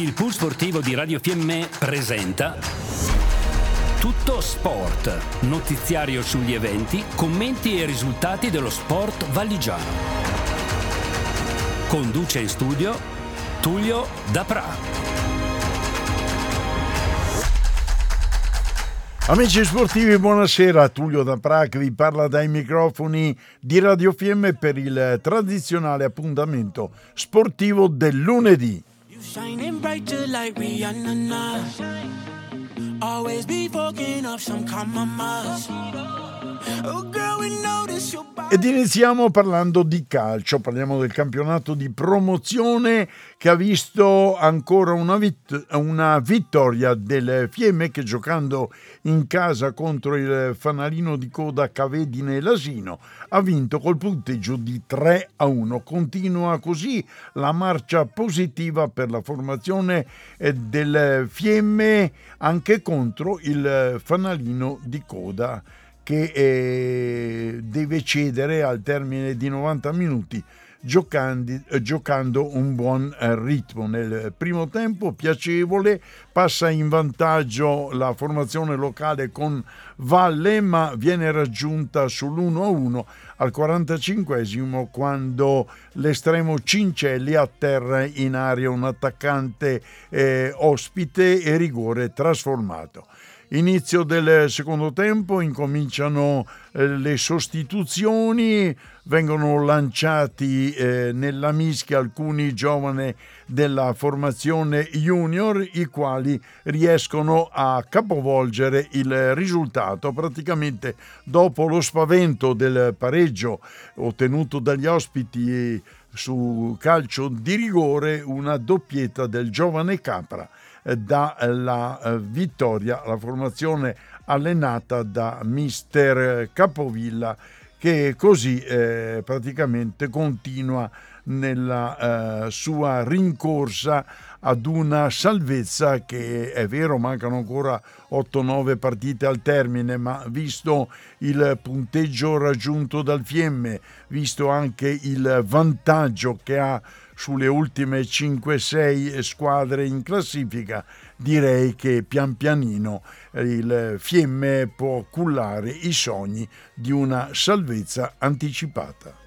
Il pool sportivo di Radio Fiemme presenta Tutto Sport, notiziario sugli eventi, commenti e risultati dello sport valigiano. Conduce in studio Tullio Dapra. Amici sportivi, buonasera. Tullio da Prague vi parla dai microfoni di Radio Fiemme per il tradizionale appuntamento sportivo del lunedì. Shining brighter like Rihanna. Nah. Always be fucking up some common must. Ed iniziamo parlando di calcio, parliamo del campionato di promozione che ha visto ancora una, vit- una, vittoria del Fiemme che giocando in casa contro il fanalino di coda Cavedine Lasino ha vinto col punteggio di 3 a 1. Continua così la marcia positiva per la formazione eh, del Fiemme anche contro il fanalino di coda che eh, deve cedere al termine di 90 minuti giocando, eh, giocando un buon eh, ritmo. Nel primo tempo piacevole passa in vantaggio la formazione locale con Valle ma viene raggiunta sull'1-1 al 45 quando l'estremo Cincelli atterra in aria un attaccante eh, ospite e rigore trasformato. Inizio del secondo tempo incominciano eh, le sostituzioni, vengono lanciati eh, nella mischia alcuni giovani della formazione junior i quali riescono a capovolgere il risultato. Praticamente dopo lo spavento del pareggio ottenuto dagli ospiti su calcio di rigore una doppietta del giovane Capra dalla eh, vittoria alla formazione allenata da mister Capovilla che così eh, praticamente continua nella eh, sua rincorsa ad una salvezza che è vero mancano ancora 8-9 partite al termine ma visto il punteggio raggiunto dal Fiemme visto anche il vantaggio che ha sulle ultime 5-6 squadre in classifica, direi che pian pianino il Fiemme può cullare i sogni di una salvezza anticipata.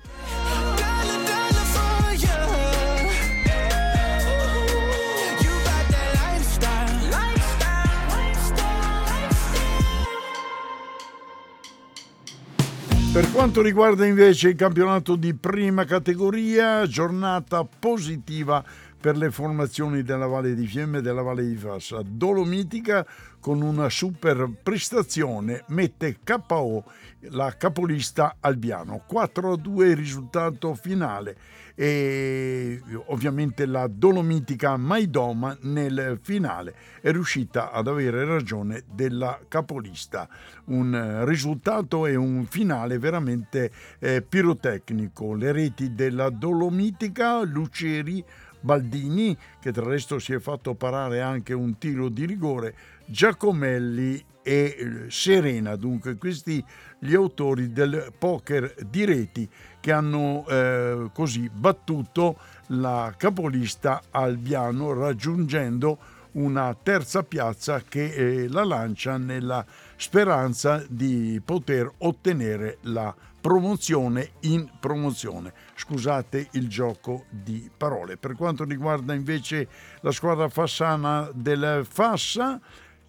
Per quanto riguarda invece il campionato di prima categoria, giornata positiva per le formazioni della Valle di Fiemme e della Valle di Fassa. Dolomitica con una super prestazione mette KO la capolista Albiano. 4-2 il risultato finale e ovviamente la Dolomitica Maidoma nel finale è riuscita ad avere ragione della capolista. Un risultato e un finale veramente eh, pirotecnico. Le reti della Dolomitica, Luceri, Baldini, che tra l'altro si è fatto parare anche un tiro di rigore, Giacomelli e eh, Serena, dunque questi gli autori del poker di reti che hanno eh, così battuto la capolista Albiano raggiungendo una terza piazza che eh, la lancia nella speranza di poter ottenere la promozione in promozione. Scusate il gioco di parole. Per quanto riguarda invece la squadra fassana del Fassa,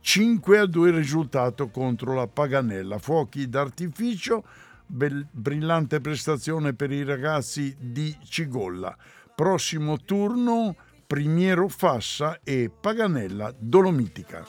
5 a 2 il risultato contro la Paganella. Fuochi d'artificio, bel, brillante prestazione per i ragazzi di Cigolla. Prossimo turno, Primiero Fassa e Paganella Dolomitica.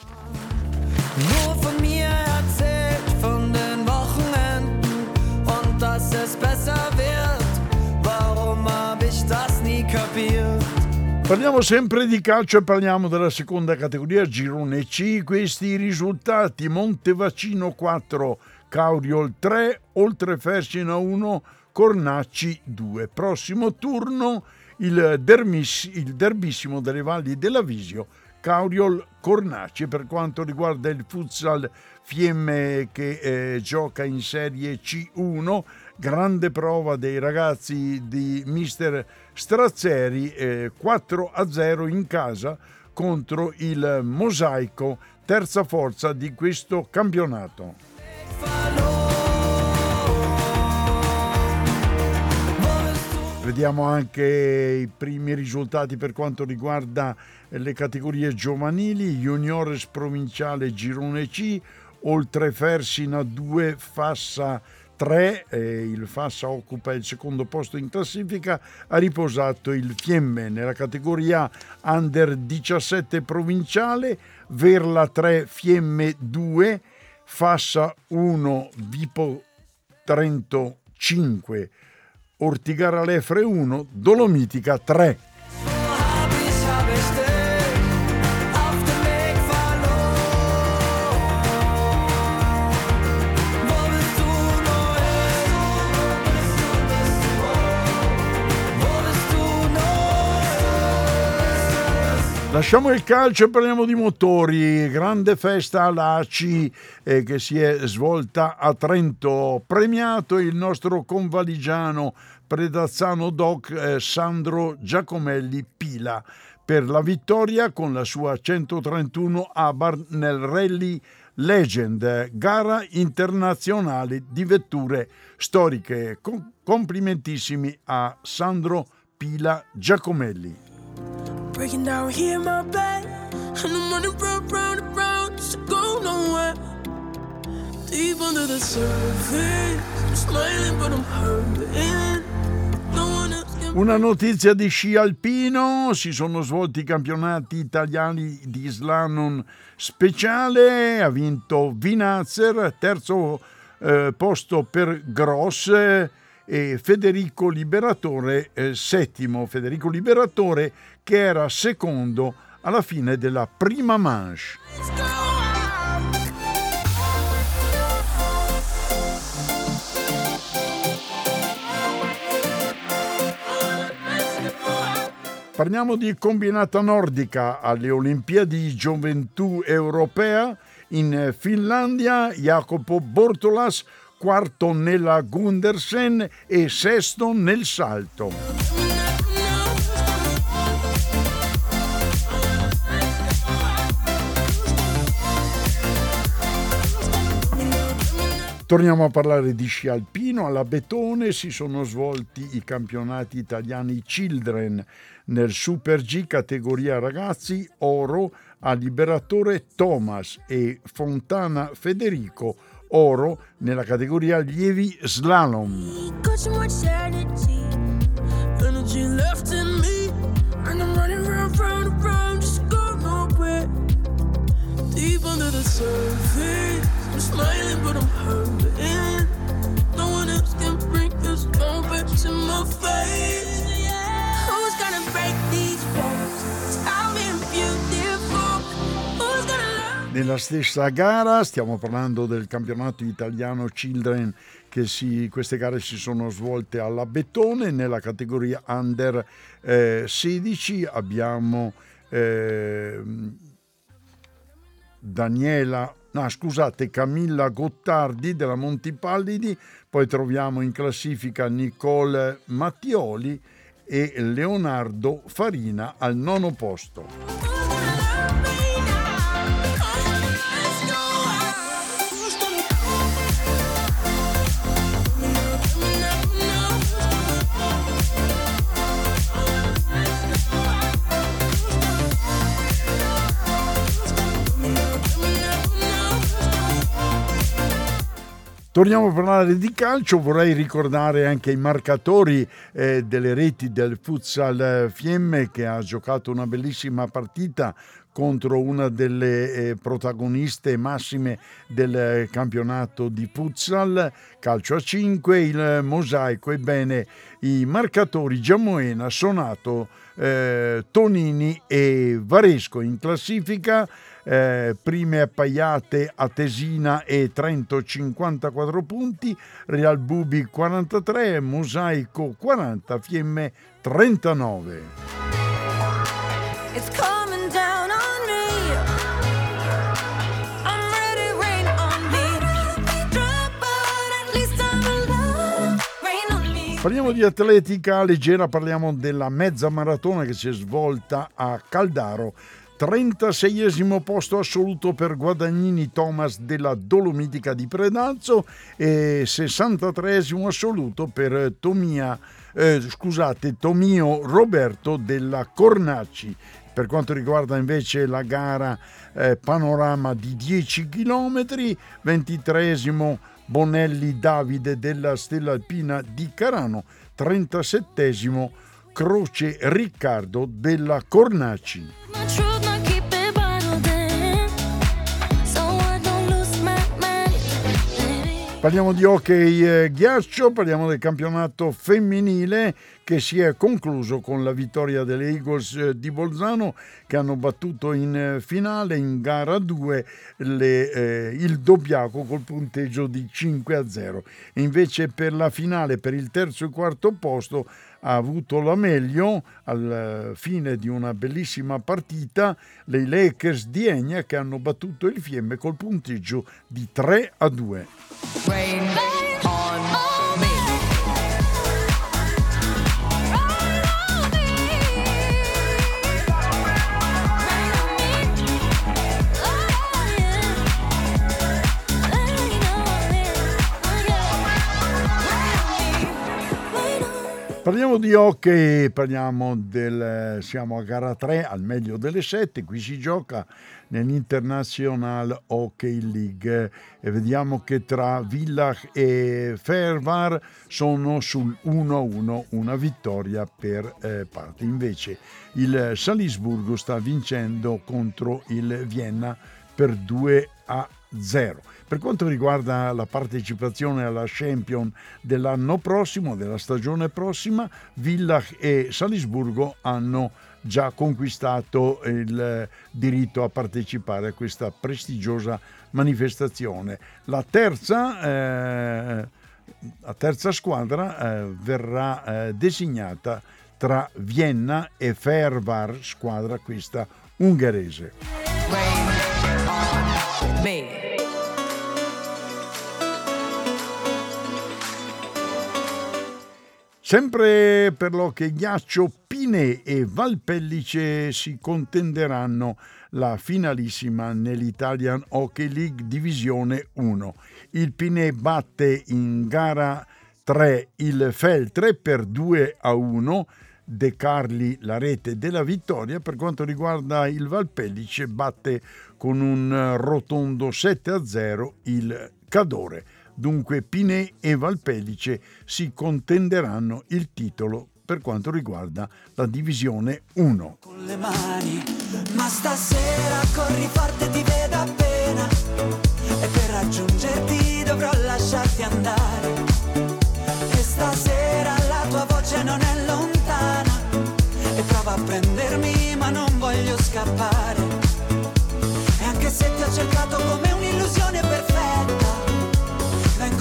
Parliamo sempre di calcio e parliamo della seconda categoria, Girone C. Questi risultati: Montevacino 4, Cauriol 3, Oltrefercina 1, Cornacci 2. Prossimo turno il, dermis, il derbissimo delle valli della Visio, Cauriol Cornacci. Per quanto riguarda il futsal Fiemme che eh, gioca in Serie C1, grande prova dei ragazzi di mister Strazzeri, eh, 4 a 0 in casa contro il Mosaico, terza forza di questo campionato. Vediamo anche i primi risultati per quanto riguarda le categorie giovanili, juniores provinciale girone C, oltre Fersina 2, Fassa 3, eh, il Fassa occupa il secondo posto in classifica, ha riposato il Fiemme nella categoria Under 17 provinciale, Verla 3, Fiemme 2, Fassa 1, Vipo Trento 5, Ortigara Lefre 1, Dolomitica 3. Lasciamo il calcio e parliamo di motori. Grande festa all'ACI eh, che si è svolta a Trento. Premiato il nostro convaligiano Predazzano Doc eh, Sandro Giacomelli Pila per la vittoria con la sua 131 Abar nel Rally Legend, gara internazionale di vetture storiche. complimentissimi a Sandro Pila Giacomelli. Breaking down here in my bed, and I'm running round, round and round, just to go nowhere. Deep under the surface, I'm smiling but I'm hurting. Una notizia di sci alpino, si sono svolti i campionati italiani di slalom speciale, ha vinto Vinazzer, terzo eh, posto per Gross e Federico Liberatore eh, settimo, Federico Liberatore che era secondo alla fine della prima manche. Parliamo di combinata nordica alle Olimpiadi Gioventù Europea in Finlandia. Jacopo Bortolas, quarto nella Gundersen e sesto nel salto. Torniamo a parlare di sci alpino. Alla Betone si sono svolti i campionati italiani Children nel Super G categoria ragazzi, oro a Liberatore Thomas e Fontana Federico, oro nella categoria allievi slalom. Deep Nella stessa gara stiamo parlando del campionato italiano Children che si, queste gare si sono svolte alla Bettone nella categoria under eh, 16 abbiamo eh, Daniela, no scusate, Camilla Gottardi della Montipallidi, poi troviamo in classifica Nicole Mattioli e Leonardo Farina al nono posto. Torniamo a parlare di calcio, vorrei ricordare anche i marcatori eh, delle reti del futsal Fiemme che ha giocato una bellissima partita contro una delle eh, protagoniste massime del campionato di futsal, calcio a 5, il mosaico. Ebbene, i marcatori Giamoena, Sonato, eh, Tonini e Varesco in classifica eh, prime appaiate a Tesina e Trento 54 punti, Real Bubi 43, Mosaico 40, Fiemme 39. Parliamo di atletica leggera, parliamo della mezza maratona che si è svolta a Caldaro 36esimo posto assoluto per Guadagnini Thomas della Dolomitica di Predazzo e 63esimo assoluto per Tomia, eh, scusate, Tomio Roberto della Cornacci. Per quanto riguarda invece la gara eh, panorama di 10 km, 23esimo Bonelli Davide della Stella Alpina di Carano, 37esimo Croce Riccardo della Cornacci. Parliamo di hockey eh, ghiaccio, parliamo del campionato femminile che si è concluso con la vittoria delle Eagles eh, di Bolzano che hanno battuto in eh, finale in gara 2 le, eh, il Dobbiaco col punteggio di 5 a 0. Invece per la finale, per il terzo e quarto posto, ha avuto la meglio al fine di una bellissima partita le Lakers di Egna che hanno battuto il Fiemme col punteggio di 3 a 2. Rain. Parliamo di hockey, parliamo del, siamo a gara 3, al meglio delle 7, qui si gioca nell'International Hockey League e vediamo che tra Villach e Fervar sono sul 1-1, una vittoria per eh, parte. Invece il Salisburgo sta vincendo contro il Vienna per 2 a 0. Per quanto riguarda la partecipazione alla Champion dell'anno prossimo, della stagione prossima, Villach e Salisburgo hanno già conquistato il diritto a partecipare a questa prestigiosa manifestazione. La terza, eh, la terza squadra eh, verrà eh, designata tra Vienna e Fervar, squadra questa ungherese. Sempre per l'hockey ghiaccio, Pine e Valpellice si contenderanno la finalissima nell'Italian Hockey League Divisione 1. Il Pine batte in gara 3 il Feltre per 2 a 1. De Carli la rete della vittoria. Per quanto riguarda il Valpellice, batte con un rotondo 7 a 0 il Cadore. Dunque Pinè e Valpellice si contenderanno il titolo per quanto riguarda la divisione 1. Con le mani, ma stasera corri forte ti vedo appena e per raggiungerti dovrò lasciarti andare. E stasera la tua voce non è lontana e prova a prendermi ma non voglio scappare. E anche se ti ho cercato come un'illusione perfetta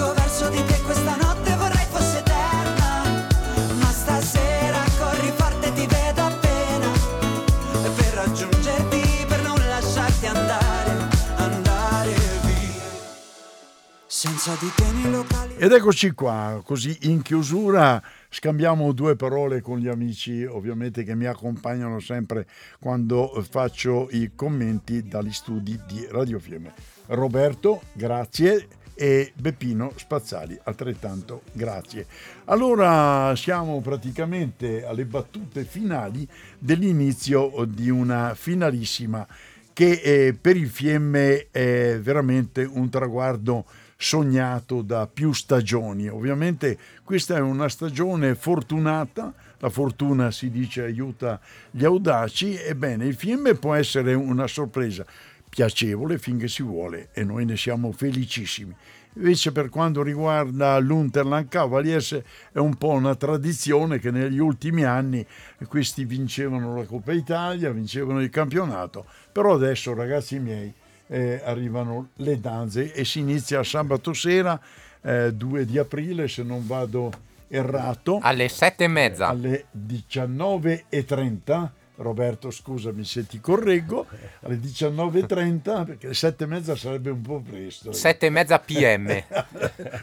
vengo verso di te questa notte vorrei fosse eterna Ma stasera corri forte ti vedo appena per raggiungerti, per non lasciarti andare Andare via Senza di te nei locali Ed eccoci qua, così in chiusura scambiamo due parole con gli amici ovviamente che mi accompagnano sempre quando faccio i commenti dagli studi di Radio Fiemme. Roberto, grazie e Beppino Spazzali, altrettanto grazie. Allora siamo praticamente alle battute finali dell'inizio di una finalissima che eh, per il Fiemme è veramente un traguardo sognato da più stagioni. Ovviamente questa è una stagione fortunata, la fortuna si dice aiuta gli audaci, ebbene il Fiemme può essere una sorpresa piacevole finché si vuole e noi ne siamo felicissimi. Invece per quanto riguarda l'Unterland Cavaliers è un po' una tradizione che negli ultimi anni questi vincevano la Coppa Italia, vincevano il campionato, però adesso ragazzi miei eh, arrivano le danze e si inizia sabato sera eh, 2 di aprile se non vado errato. Alle 7 e mezza. Alle 19.30 Roberto scusami se ti correggo, alle 19.30 perché alle 7.30 sarebbe un po' presto. 7.30 PM.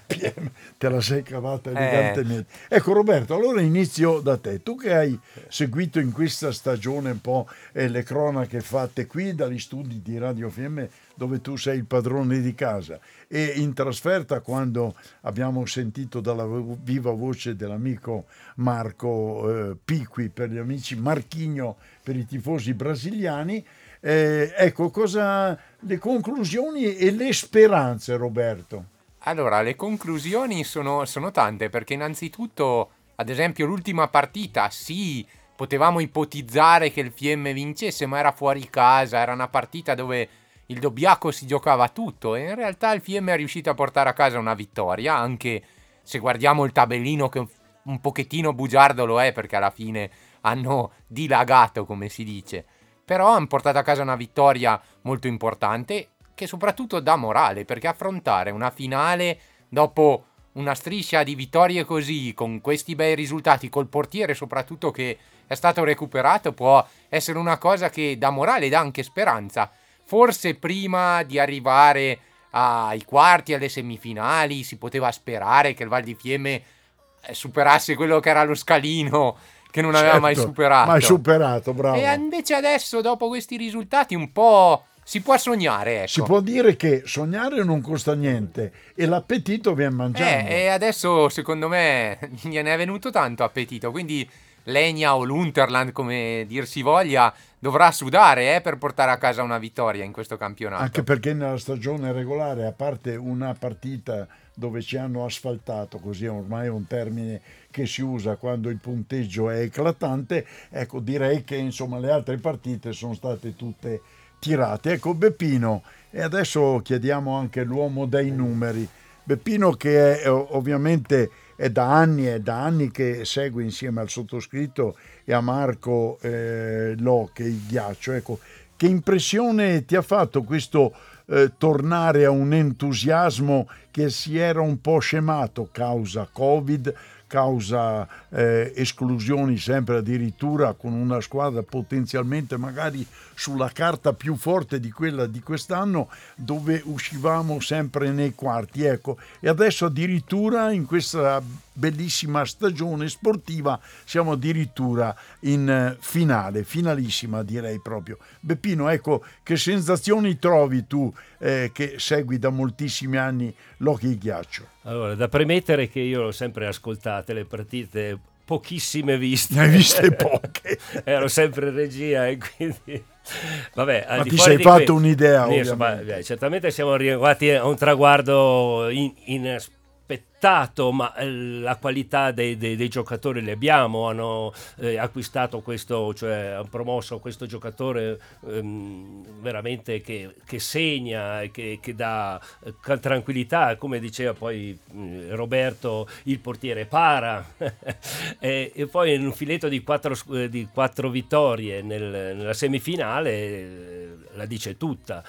PM, te la sei cavata eh. elegantemente. Eh. Ecco Roberto, allora inizio da te. Tu che hai seguito in questa stagione un po' eh, le cronache fatte qui dagli studi di Radio FM dove tu sei il padrone di casa. E in trasferta quando abbiamo sentito dalla viva voce dell'amico Marco eh, Piqui per gli amici Marchigno per i tifosi brasiliani eh, ecco cosa le conclusioni e le speranze Roberto? Allora le conclusioni sono, sono tante perché innanzitutto ad esempio l'ultima partita sì potevamo ipotizzare che il Fiemme vincesse ma era fuori casa era una partita dove il Dobbiaco si giocava tutto e in realtà il Fiemme è riuscito a portare a casa una vittoria, anche se guardiamo il tabellino che un pochettino bugiardo lo è perché alla fine hanno dilagato come si dice, però hanno portato a casa una vittoria molto importante che soprattutto dà morale perché affrontare una finale dopo una striscia di vittorie così, con questi bei risultati, col portiere soprattutto che è stato recuperato, può essere una cosa che dà morale e dà anche speranza forse prima di arrivare ai quarti, alle semifinali, si poteva sperare che il Val di Fiemme eh, superasse quello che era lo scalino che non certo, aveva mai certo, superato. Mai superato, bravo. E invece adesso, dopo questi risultati, un po' si può sognare. Ecco. Si può dire che sognare non costa niente e l'appetito viene mangiato. Eh, e adesso, secondo me, gliene è venuto tanto appetito, quindi Legna o l'Unterland, come dir si voglia, dovrà sudare eh, per portare a casa una vittoria in questo campionato. Anche perché nella stagione regolare, a parte una partita dove ci hanno asfaltato, così ormai è un termine che si usa quando il punteggio è eclatante, ecco direi che insomma le altre partite sono state tutte tirate. Ecco Beppino, e adesso chiediamo anche l'uomo dei numeri. Beppino che è ovviamente è da anni, è da anni che segue insieme al sottoscritto e a Marco eh, Locke il ghiaccio. Ecco, che impressione ti ha fatto questo eh, tornare a un entusiasmo che si era un po' scemato causa Covid, causa eh, esclusioni sempre addirittura con una squadra potenzialmente magari sulla carta più forte di quella di quest'anno dove uscivamo sempre nei quarti ecco. E adesso addirittura in questa bellissima stagione sportiva siamo addirittura in eh, finale finalissima direi proprio Beppino ecco che sensazioni trovi tu eh, che segui da moltissimi anni l'Hockey Ghiaccio allora da premettere che io l'ho sempre ascoltate le partite pochissime viste. Ne hai viste poche. Ero sempre in regia e quindi... Vabbè, Ma ti sei fatto que... un'idea, insomma, certamente siamo arrivati a un traguardo in, in aspettato, ma eh, la qualità dei, dei, dei giocatori le abbiamo, hanno eh, acquistato questo, cioè hanno promosso questo giocatore ehm, veramente che, che, segna che, che dà eh, tranquillità, come diceva poi eh, Roberto, il portiere para, e, e, poi un filetto di quattro, eh, di quattro vittorie nel, nella semifinale eh, la dice tutta,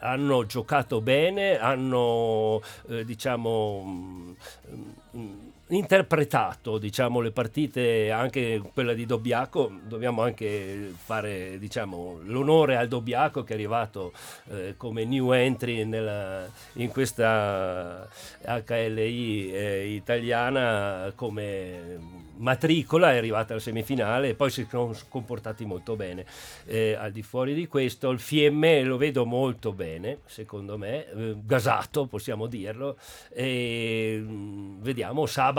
hanno giocato bene, hanno diciamo 嗯嗯 interpretato diciamo, le partite, anche quella di Dobbiaco, dobbiamo anche fare diciamo, l'onore al Dobbiaco che è arrivato eh, come new entry nella, in questa HLI eh, italiana come matricola, è arrivata alla semifinale e poi si sono comportati molto bene. Eh, al di fuori di questo il Fiemme lo vedo molto bene, secondo me, eh, gasato possiamo dirlo, e mm, vediamo sabato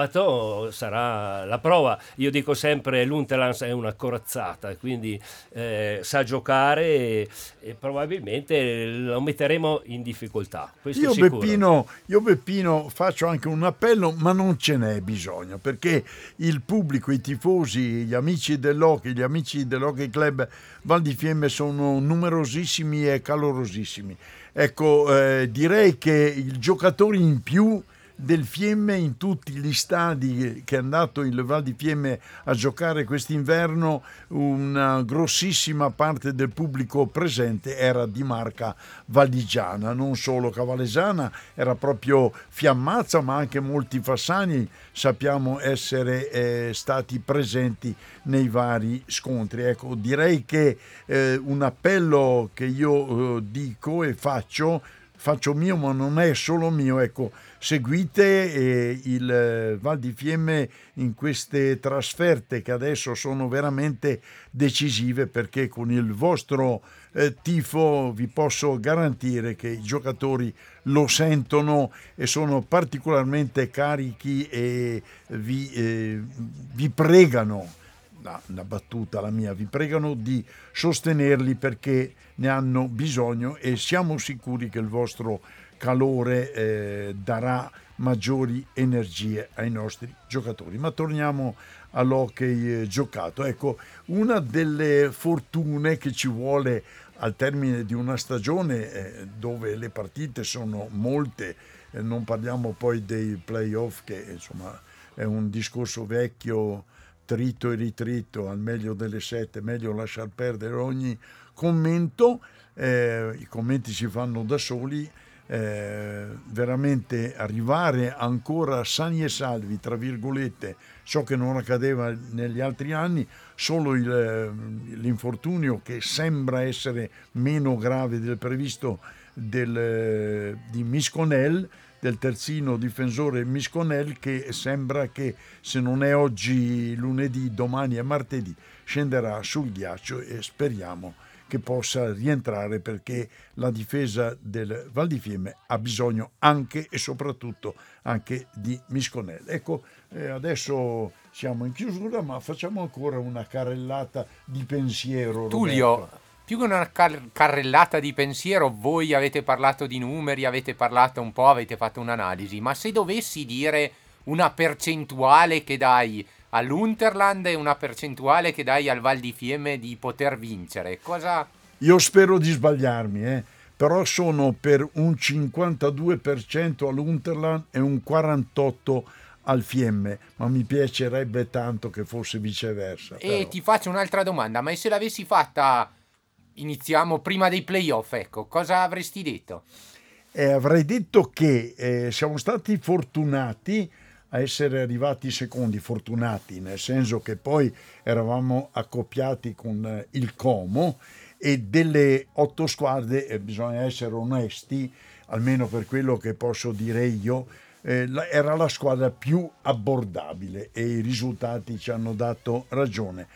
sarà la prova. Io dico sempre l'Unterlands è una corazzata, quindi eh, sa giocare e, e, probabilmente lo metteremo in difficoltà. Io Beppino, io Beppino faccio anche un appello, ma non ce n'è bisogno perché il pubblico, i tifosi, gli amici dell'Hockey, gli amici dell'Hockey Club Val di Fiemme sono numerosissimi e calorosissimi. Ecco, eh, direi che il giocatore in più del Fiemme in tutti gli stadi che è andato il Val di Fiemme a giocare quest'inverno, una grossissima parte del pubblico presente era di marca valdigiana, non solo cavalesana, era proprio Fiammazza, ma anche molti fassani sappiamo essere eh, stati presenti nei vari scontri. Ecco, direi che eh, un appello che io eh, dico e faccio faccio mio, ma non è solo mio. Ecco, seguite eh, il eh, Val di Fiemme in queste trasferte che adesso sono veramente decisive perché con il vostro eh, tifo vi posso garantire che i giocatori lo sentono e sono particolarmente carichi e vi, eh, vi pregano una battuta la mia, vi pregano di sostenerli perché ne hanno bisogno e siamo sicuri che il vostro calore eh, darà maggiori energie ai nostri giocatori. Ma torniamo all'hockey eh, giocato. Ecco, una delle fortune che ci vuole al termine di una stagione eh, dove le partite sono molte, eh, non parliamo poi dei playoff che insomma è un discorso vecchio trito e ritrito, al meglio delle sette, meglio lasciar perdere ogni commento, eh, i commenti si fanno da soli, eh, veramente arrivare ancora sani e salvi, tra virgolette, ciò che non accadeva negli altri anni, solo il, eh, l'infortunio che sembra essere meno grave del previsto del, eh, di Misconel, del terzino difensore Misconel che sembra che se non è oggi lunedì, domani è martedì, scenderà sul ghiaccio e speriamo che possa rientrare perché la difesa del Val di Fiemme ha bisogno anche e soprattutto anche di Misconel. Ecco, eh, adesso siamo in chiusura ma facciamo ancora una carrellata di pensiero. Tullio, più che una car- carrellata di pensiero, voi avete parlato di numeri, avete parlato un po', avete fatto un'analisi, ma se dovessi dire una percentuale che dai all'Unterland e una percentuale che dai al Val di Fiemme di poter vincere, cosa... Io spero di sbagliarmi, eh? però sono per un 52% all'Unterland e un 48% al Fiemme, ma mi piacerebbe tanto che fosse viceversa. E però. ti faccio un'altra domanda, ma se l'avessi fatta iniziamo prima dei playoff, ecco, cosa avresti detto? Eh, avrei detto che eh, siamo stati fortunati a essere arrivati secondi, fortunati nel senso che poi eravamo accoppiati con eh, il Como e delle otto squadre, eh, bisogna essere onesti, almeno per quello che posso dire io, eh, era la squadra più abbordabile e i risultati ci hanno dato ragione.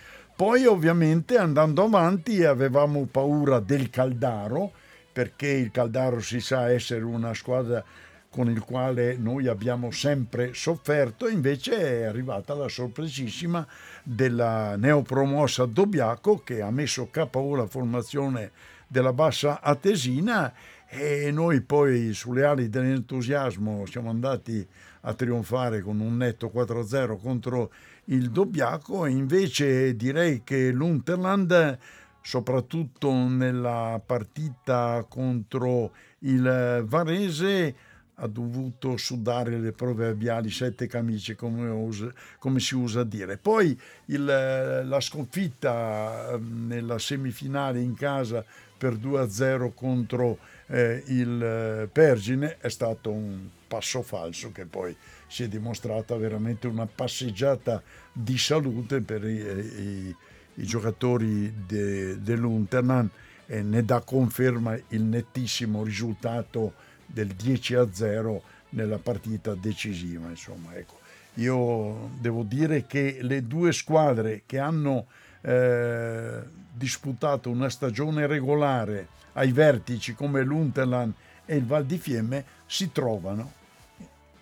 Poi ovviamente andando avanti avevamo paura del Caldaro, perché il Caldaro si sa essere una squadra con il quale noi abbiamo sempre sofferto, invece è arrivata la sorpresissima della neopromossa Dobbiaco che ha messo capo la formazione della bassa Atesina e noi poi sulle ali dell'entusiasmo siamo andati a trionfare con un netto 4-0 contro il Dobbiaco. E invece direi che l'Unterland soprattutto nella partita contro il Varese ha dovuto sudare le proverbiali sette camicie come, usa, come si usa a dire. Poi il, la sconfitta ehm, nella semifinale in casa per 2-0 contro eh, il Pergine è stato un passo falso che poi si è dimostrata veramente una passeggiata di salute per i, i, i giocatori de, dell'Unterland e ne dà conferma il nettissimo risultato del 10 a 0 nella partita decisiva. Insomma, ecco. Io devo dire che le due squadre che hanno eh, disputato una stagione regolare ai vertici come l'Unterland e il Val di Fiemme si trovano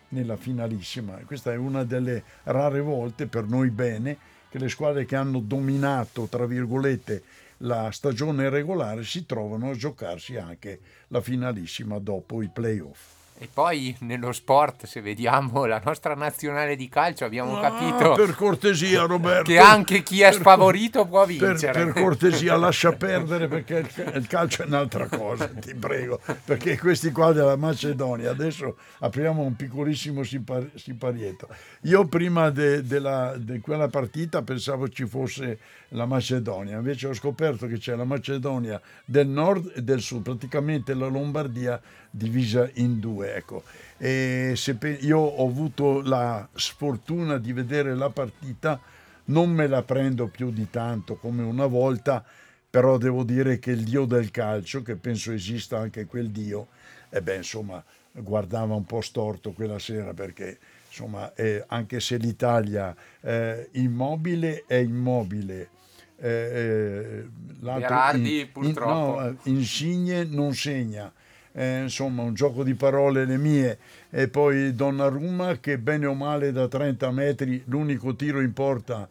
nella finalissima. Questa è una delle rare volte per noi bene che le squadre che hanno dominato, tra virgolette, la stagione regolare si trovano a giocarsi anche la finalissima dopo i playoff. E poi nello sport, se vediamo la nostra nazionale di calcio, abbiamo Ah, capito per cortesia, Roberto. che anche chi è Per- sfavorito può Per, vincere. per cortesia, lascia perdere perché il, ca- il calcio è un'altra cosa, ti prego. Perché questi qua della Macedonia, adesso apriamo un piccolissimo sipar- siparietto. Io prima de- di quella partita pensavo ci fosse la Macedonia, invece ho scoperto che c'è la Macedonia del nord e del sud, praticamente la Lombardia divisa in due. Ecco. E se pe- io ho avuto la sfortuna di vedere la partita, non me la prendo più di tanto come una volta, però devo dire che il dio del calcio, che penso esista anche quel dio, e beh, insomma, guardava un po' storto quella sera perché, insomma, eh, anche se l'Italia eh, immobile è immobile, eh, eh, Berardi, in- in- purtroppo. no, eh, Insigne non segna. Eh, insomma, un gioco di parole le mie. E poi Donnarumma che bene o male da 30 metri l'unico tiro in porta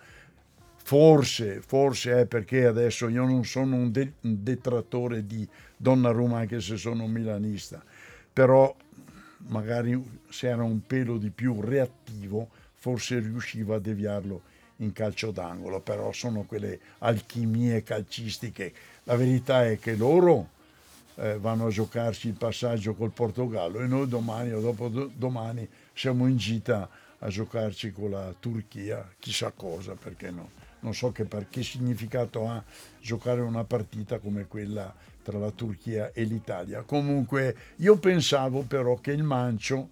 Forse, forse è perché adesso io non sono un, de- un detrattore di Donnarumma anche se sono un milanista, però magari se era un pelo di più reattivo forse riusciva a deviarlo in calcio d'angolo, però sono quelle alchimie calcistiche. La verità è che loro eh, vanno a giocarci il passaggio col Portogallo e noi domani o dopo domani siamo in gita a giocarci con la Turchia, chissà cosa, perché no. Non so che, per, che significato ha giocare una partita come quella tra la Turchia e l'Italia. Comunque io pensavo però che il Mancio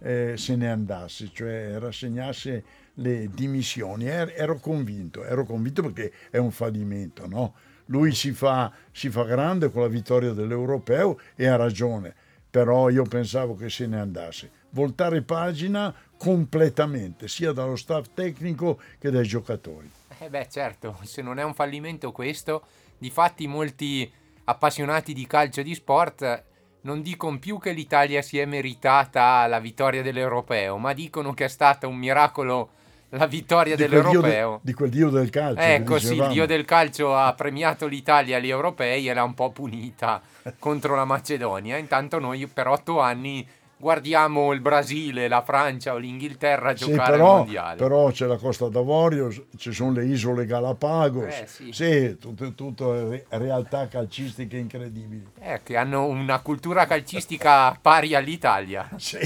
eh, se ne andasse, cioè rassegnasse le dimissioni. Er- ero convinto, ero convinto perché è un fallimento, no? Lui si fa, si fa grande con la vittoria dell'Europeo e ha ragione, però io pensavo che se ne andasse. Voltare pagina completamente, sia dallo staff tecnico che dai giocatori. Eh beh, certo, se non è un fallimento questo, difatti molti appassionati di calcio e di sport non dicono più che l'Italia si è meritata la vittoria dell'Europeo, ma dicono che è stata un miracolo la vittoria Di quel dio de- dell'Europeo. di quel dio del calcio. Ecco sì, il dio del calcio ha premiato l'Italia agli europei e l'ha un po' punita contro la Macedonia. Intanto noi per otto anni guardiamo il Brasile, la Francia o l'Inghilterra Sì, giocare al però, mondiale. però c'è la Costa d'Avorio, ci sono le isole Galapagos, Eh, sì. tutte, tutte re- realtà calcistiche incredibili. Eh, che hanno una cultura calcistica pari all'Italia. Sì.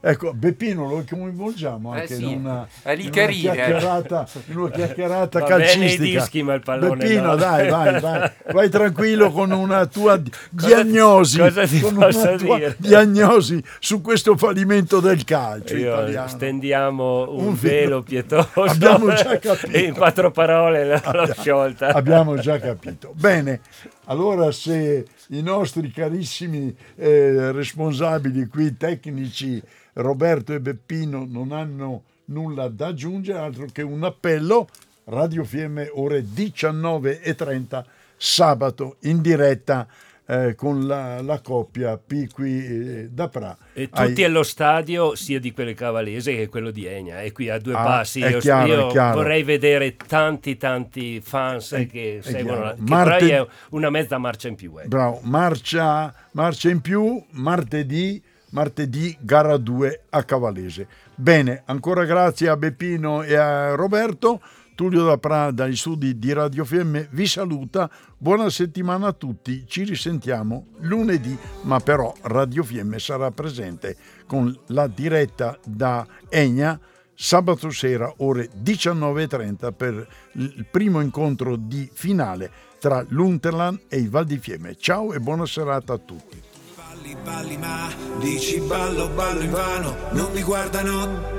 Ecco, Beppino lo coinvolgiamo Eh anche sì, in una, in una ride. chiacchierata, in una chiacchierata Va bene i calcistica. dischi, ma il pallone Beppino, no. dai, vai, vai, vai tranquillo con una tua di- diagnosi, cosa ti con una posso tua diagnosi su questo fallimento del calcio Io italiano. stendiamo un, Un velo pietoso Abbiamo già capito. in quattro parole l'ho l'ho sciolta. Abbiamo già capito. Bene, allora se i nostri carissimi eh, responsabili qui tecnici Roberto e Beppino non hanno nulla da aggiungere altro che un appello Radio Fiemme ore 19.30 sabato in diretta eh, con la, la coppia Piqui eh, da Pra. E tutti allo stadio, sia di quelle cavalese che quello di Egna, e qui a due Ah, passi. è Io, chiaro, io è chiaro. vorrei vedere tanti, tanti fans È- che è seguono, chiaro. che Marte- è una mezza marcia in più. ecco. Bravo, marcia, marcia in più, martedì, martedì gara 2 a Cavallese. Bene, ancora grazie a Beppino e a Roberto. Tullio da Pra dagli studi di Radio Fiemme vi saluta. Buona settimana a tutti. Ci risentiamo lunedì, ma però Radio Fiemme sarà presente con la diretta da Egna sabato sera ore 19.30 per il primo incontro di finale tra l'Unterland e i Val di Fiemme. Ciao e buona serata a tutti. Balli, balli, ma dici ballo, ballo in vano, non mi guardano.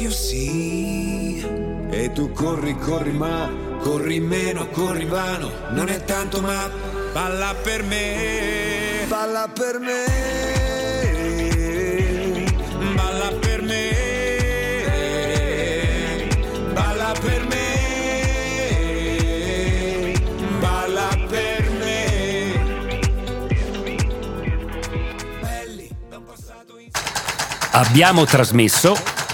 Io sì. E tu corri, corri, ma corri meno, corri vano. Non è tanto, ma balla per me. Balla per me. Balla per me. Balla per me. Abbiamo trasmesso